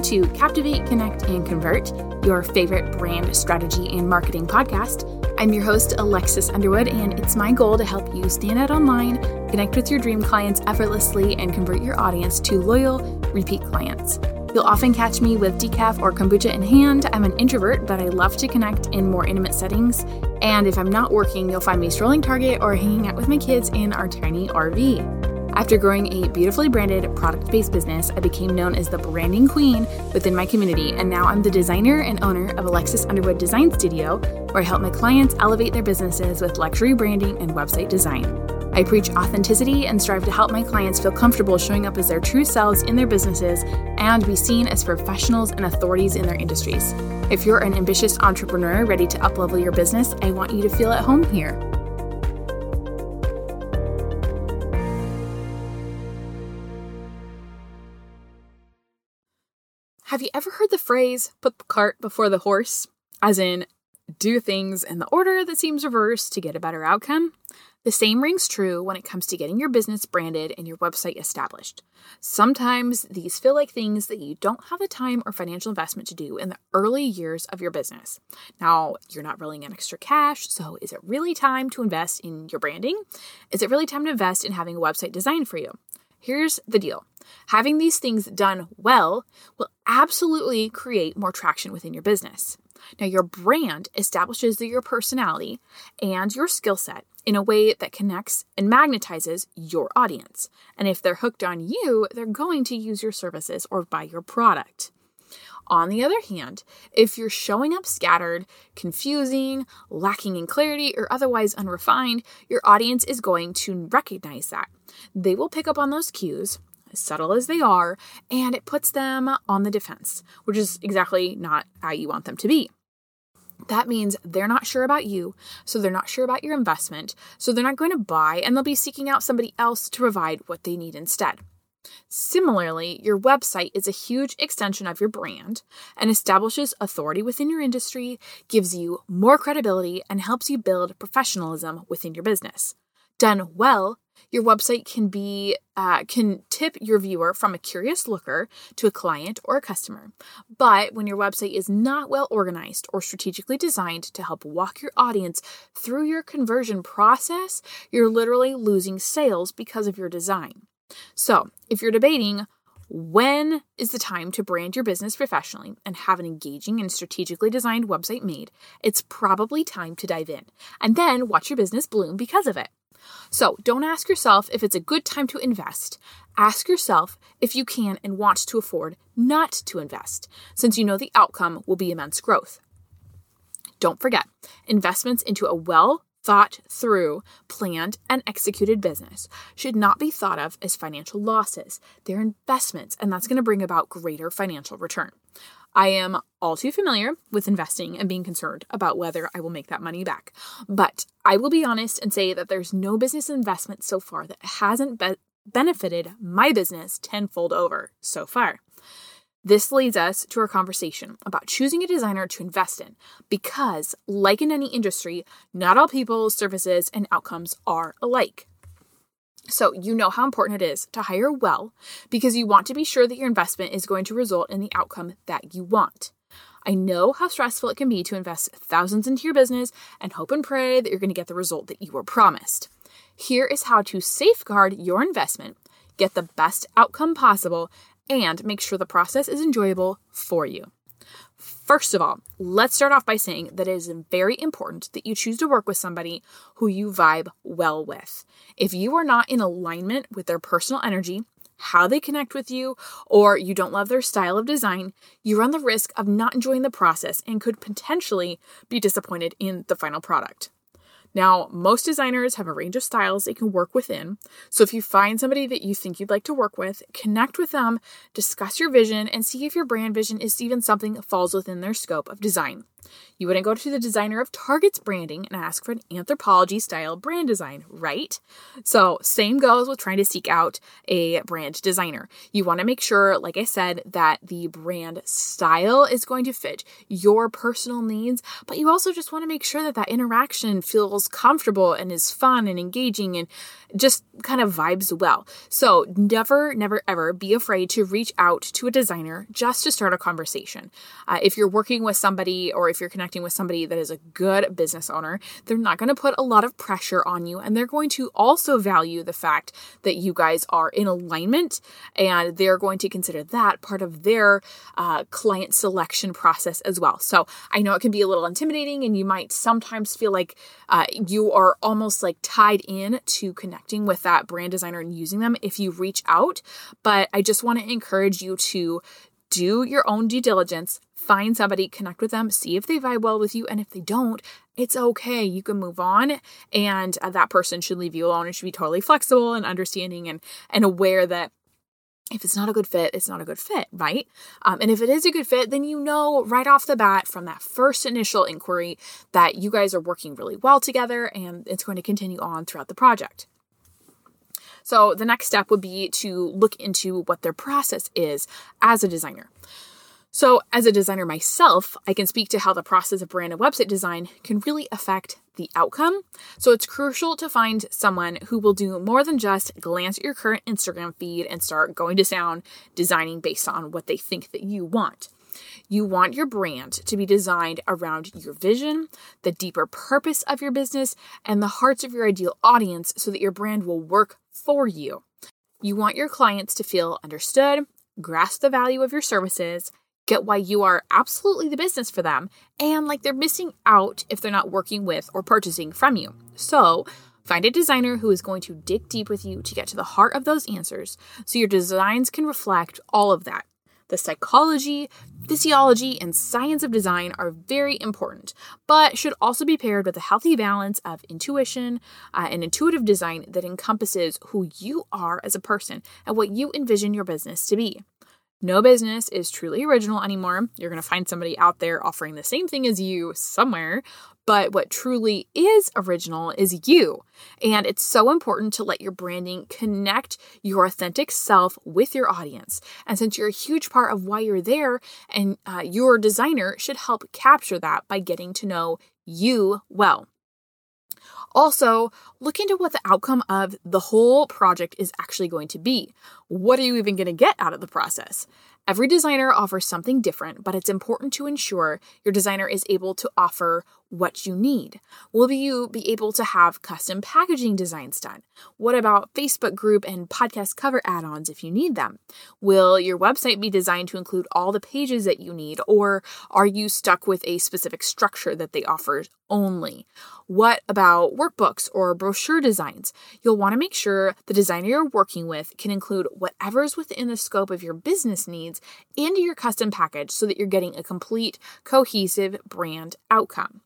Welcome to Captivate, Connect, and Convert, your favorite brand strategy and marketing podcast. I'm your host, Alexis Underwood, and it's my goal to help you stand out online, connect with your dream clients effortlessly, and convert your audience to loyal, repeat clients. You'll often catch me with decaf or kombucha in hand. I'm an introvert, but I love to connect in more intimate settings. And if I'm not working, you'll find me strolling Target or hanging out with my kids in our tiny RV. After growing a beautifully branded product based business, I became known as the branding queen within my community, and now I'm the designer and owner of Alexis Underwood Design Studio, where I help my clients elevate their businesses with luxury branding and website design. I preach authenticity and strive to help my clients feel comfortable showing up as their true selves in their businesses and be seen as professionals and authorities in their industries. If you're an ambitious entrepreneur ready to uplevel your business, I want you to feel at home here. Have you ever heard the phrase, put the cart before the horse? As in, do things in the order that seems reversed to get a better outcome? The same rings true when it comes to getting your business branded and your website established. Sometimes these feel like things that you don't have the time or financial investment to do in the early years of your business. Now, you're not rolling in extra cash, so is it really time to invest in your branding? Is it really time to invest in having a website designed for you? Here's the deal having these things done well will absolutely create more traction within your business. Now, your brand establishes your personality and your skill set in a way that connects and magnetizes your audience. And if they're hooked on you, they're going to use your services or buy your product. On the other hand, if you're showing up scattered, confusing, lacking in clarity, or otherwise unrefined, your audience is going to recognize that. They will pick up on those cues, as subtle as they are, and it puts them on the defense, which is exactly not how you want them to be. That means they're not sure about you, so they're not sure about your investment, so they're not going to buy, and they'll be seeking out somebody else to provide what they need instead. Similarly, your website is a huge extension of your brand and establishes authority within your industry, gives you more credibility, and helps you build professionalism within your business. Done well, your website can be uh, can tip your viewer from a curious looker to a client or a customer. But when your website is not well organized or strategically designed to help walk your audience through your conversion process, you're literally losing sales because of your design. So, if you're debating when is the time to brand your business professionally and have an engaging and strategically designed website made, it's probably time to dive in and then watch your business bloom because of it. So, don't ask yourself if it's a good time to invest. Ask yourself if you can and want to afford not to invest, since you know the outcome will be immense growth. Don't forget, investments into a well thought through, planned, and executed business should not be thought of as financial losses. They're investments, and that's going to bring about greater financial return. I am all too familiar with investing and being concerned about whether I will make that money back. But I will be honest and say that there's no business investment so far that hasn't be- benefited my business tenfold over so far. This leads us to our conversation about choosing a designer to invest in because, like in any industry, not all people, services, and outcomes are alike. So, you know how important it is to hire well because you want to be sure that your investment is going to result in the outcome that you want. I know how stressful it can be to invest thousands into your business and hope and pray that you're going to get the result that you were promised. Here is how to safeguard your investment, get the best outcome possible, and make sure the process is enjoyable for you. First of all, let's start off by saying that it is very important that you choose to work with somebody who you vibe well with. If you are not in alignment with their personal energy, how they connect with you, or you don't love their style of design, you run the risk of not enjoying the process and could potentially be disappointed in the final product. Now, most designers have a range of styles they can work within. So if you find somebody that you think you'd like to work with, connect with them, discuss your vision, and see if your brand vision is even something that falls within their scope of design. You wouldn't go to the designer of Target's branding and ask for an Anthropologie style brand design, right? So, same goes with trying to seek out a brand designer. You want to make sure, like I said, that the brand style is going to fit your personal needs, but you also just want to make sure that that interaction feels feels comfortable and is fun and engaging and just kind of vibes well. So never, never, ever be afraid to reach out to a designer just to start a conversation. Uh, if you're working with somebody or if you're connecting with somebody that is a good business owner, they're not going to put a lot of pressure on you and they're going to also value the fact that you guys are in alignment and they're going to consider that part of their uh, client selection process as well. So I know it can be a little intimidating and you might sometimes feel like uh, you are almost like tied in to connecting with that brand designer and using them if you reach out. But I just want to encourage you to do your own due diligence, find somebody, connect with them, see if they vibe well with you. And if they don't, it's okay. You can move on, and uh, that person should leave you alone and should be totally flexible and understanding and, and aware that if it's not a good fit, it's not a good fit, right? Um, and if it is a good fit, then you know right off the bat from that first initial inquiry that you guys are working really well together and it's going to continue on throughout the project. So the next step would be to look into what their process is as a designer. So, as a designer myself, I can speak to how the process of brand and website design can really affect the outcome. So, it's crucial to find someone who will do more than just glance at your current Instagram feed and start going to sound designing based on what they think that you want. You want your brand to be designed around your vision, the deeper purpose of your business, and the hearts of your ideal audience so that your brand will work for you. You want your clients to feel understood, grasp the value of your services, get why you are absolutely the business for them, and like they're missing out if they're not working with or purchasing from you. So, Find a designer who is going to dig deep with you to get to the heart of those answers so your designs can reflect all of that. The psychology, physiology, and science of design are very important, but should also be paired with a healthy balance of intuition uh, and intuitive design that encompasses who you are as a person and what you envision your business to be. No business is truly original anymore. You're going to find somebody out there offering the same thing as you somewhere, but what truly is original is you. And it's so important to let your branding connect your authentic self with your audience. And since you're a huge part of why you're there, and uh, your designer should help capture that by getting to know you well. Also, look into what the outcome of the whole project is actually going to be. What are you even going to get out of the process? Every designer offers something different, but it's important to ensure your designer is able to offer what you need. Will you be able to have custom packaging designs done? What about Facebook group and podcast cover add ons if you need them? Will your website be designed to include all the pages that you need, or are you stuck with a specific structure that they offer only? What about workbooks or brochure designs? You'll want to make sure the designer you're working with can include whatever's within the scope of your business needs into your custom package so that you're getting a complete, cohesive brand outcome.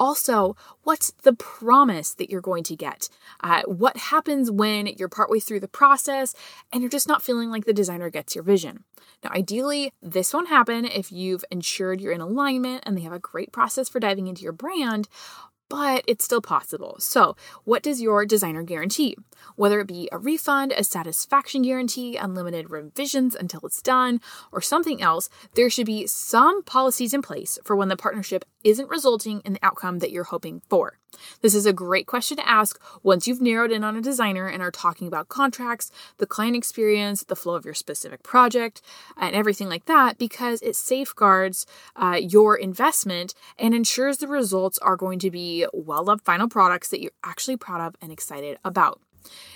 Also, what's the promise that you're going to get? Uh, what happens when you're partway through the process and you're just not feeling like the designer gets your vision? Now, ideally, this won't happen if you've ensured you're in alignment and they have a great process for diving into your brand, but it's still possible. So, what does your designer guarantee? Whether it be a refund, a satisfaction guarantee, unlimited revisions until it's done, or something else, there should be some policies in place for when the partnership isn't resulting in the outcome that you're hoping for. This is a great question to ask once you've narrowed in on a designer and are talking about contracts, the client experience, the flow of your specific project, and everything like that, because it safeguards uh, your investment and ensures the results are going to be well loved final products that you're actually proud of and excited about.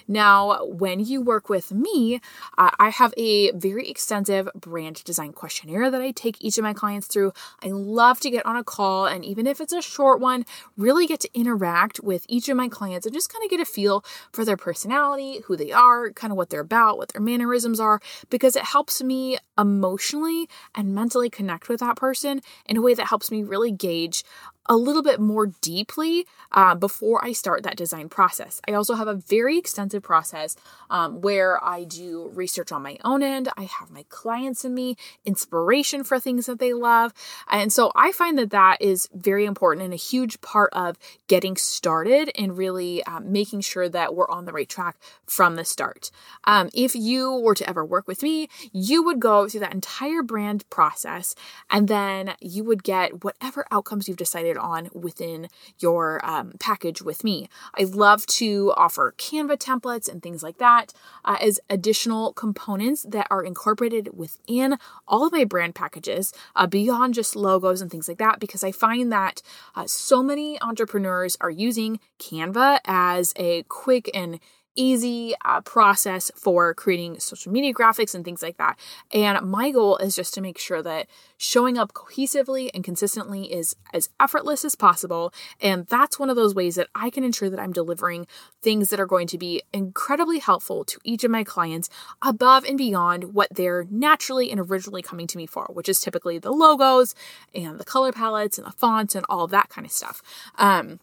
Now, when you work with me, uh, I have a very extensive brand design questionnaire that I take each of my clients through. I love to get on a call, and even if it's a short one, really get to interact with each of my clients and just kind of get a feel for their personality, who they are, kind of what they're about, what their mannerisms are, because it helps me emotionally and mentally connect with that person in a way that helps me really gauge a little bit more deeply uh, before I start that design process. I also have a very extensive process um, where I do research on my own end. I have my clients in me, inspiration for things that they love. And so I find that that is very important and a huge part of getting started and really um, making sure that we're on the right track from the start. Um, if you were to ever work with me, you would go through that entire brand process and then you would get whatever outcomes you've decided on within your um, package with me. I love to offer Canva templates and things like that uh, as additional components that are incorporated within all of my brand packages uh, beyond just logos and things like that because I find that uh, so many entrepreneurs are using Canva as a quick and easy uh, process for creating social media graphics and things like that. And my goal is just to make sure that showing up cohesively and consistently is as effortless as possible. And that's one of those ways that I can ensure that I'm delivering things that are going to be incredibly helpful to each of my clients above and beyond what they're naturally and originally coming to me for, which is typically the logos and the color palettes and the fonts and all that kind of stuff. Um,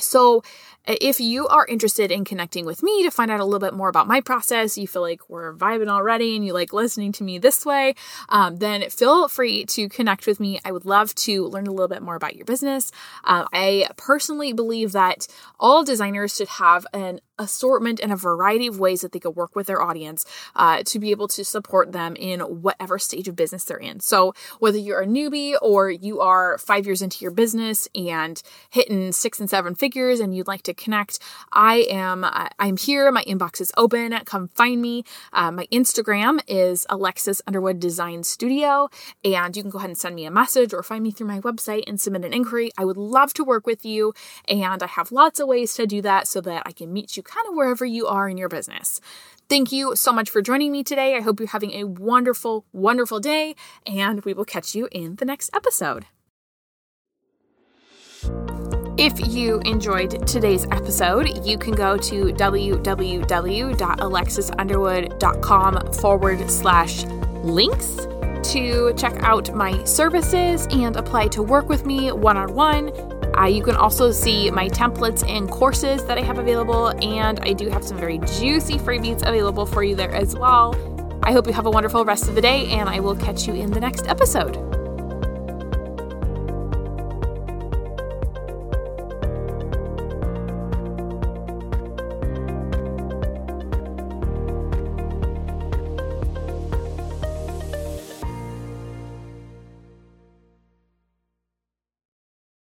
so, if you are interested in connecting with me to find out a little bit more about my process, you feel like we're vibing already and you like listening to me this way, um, then feel free to connect with me. I would love to learn a little bit more about your business. Uh, I personally believe that all designers should have an assortment and a variety of ways that they could work with their audience uh, to be able to support them in whatever stage of business they're in. So, whether you're a newbie or you are five years into your business and hitting six and seven figures and you'd like to connect, I am uh, I'm here. My inbox is open. Come find me. Uh, my Instagram is Alexis Underwood Design Studio, and you can go ahead and send me a message or find me through my website and submit an inquiry. I would love to work with you, and I have lots of ways to do that so that I can meet you kind of wherever you are in your business. Thank you so much for joining me today. I hope you're having a wonderful, wonderful day, and we will catch you in the next episode. If you enjoyed today's episode, you can go to www.alexisunderwood.com forward slash links to check out my services and apply to work with me one on one. Uh, you can also see my templates and courses that I have available, and I do have some very juicy freebies available for you there as well. I hope you have a wonderful rest of the day, and I will catch you in the next episode.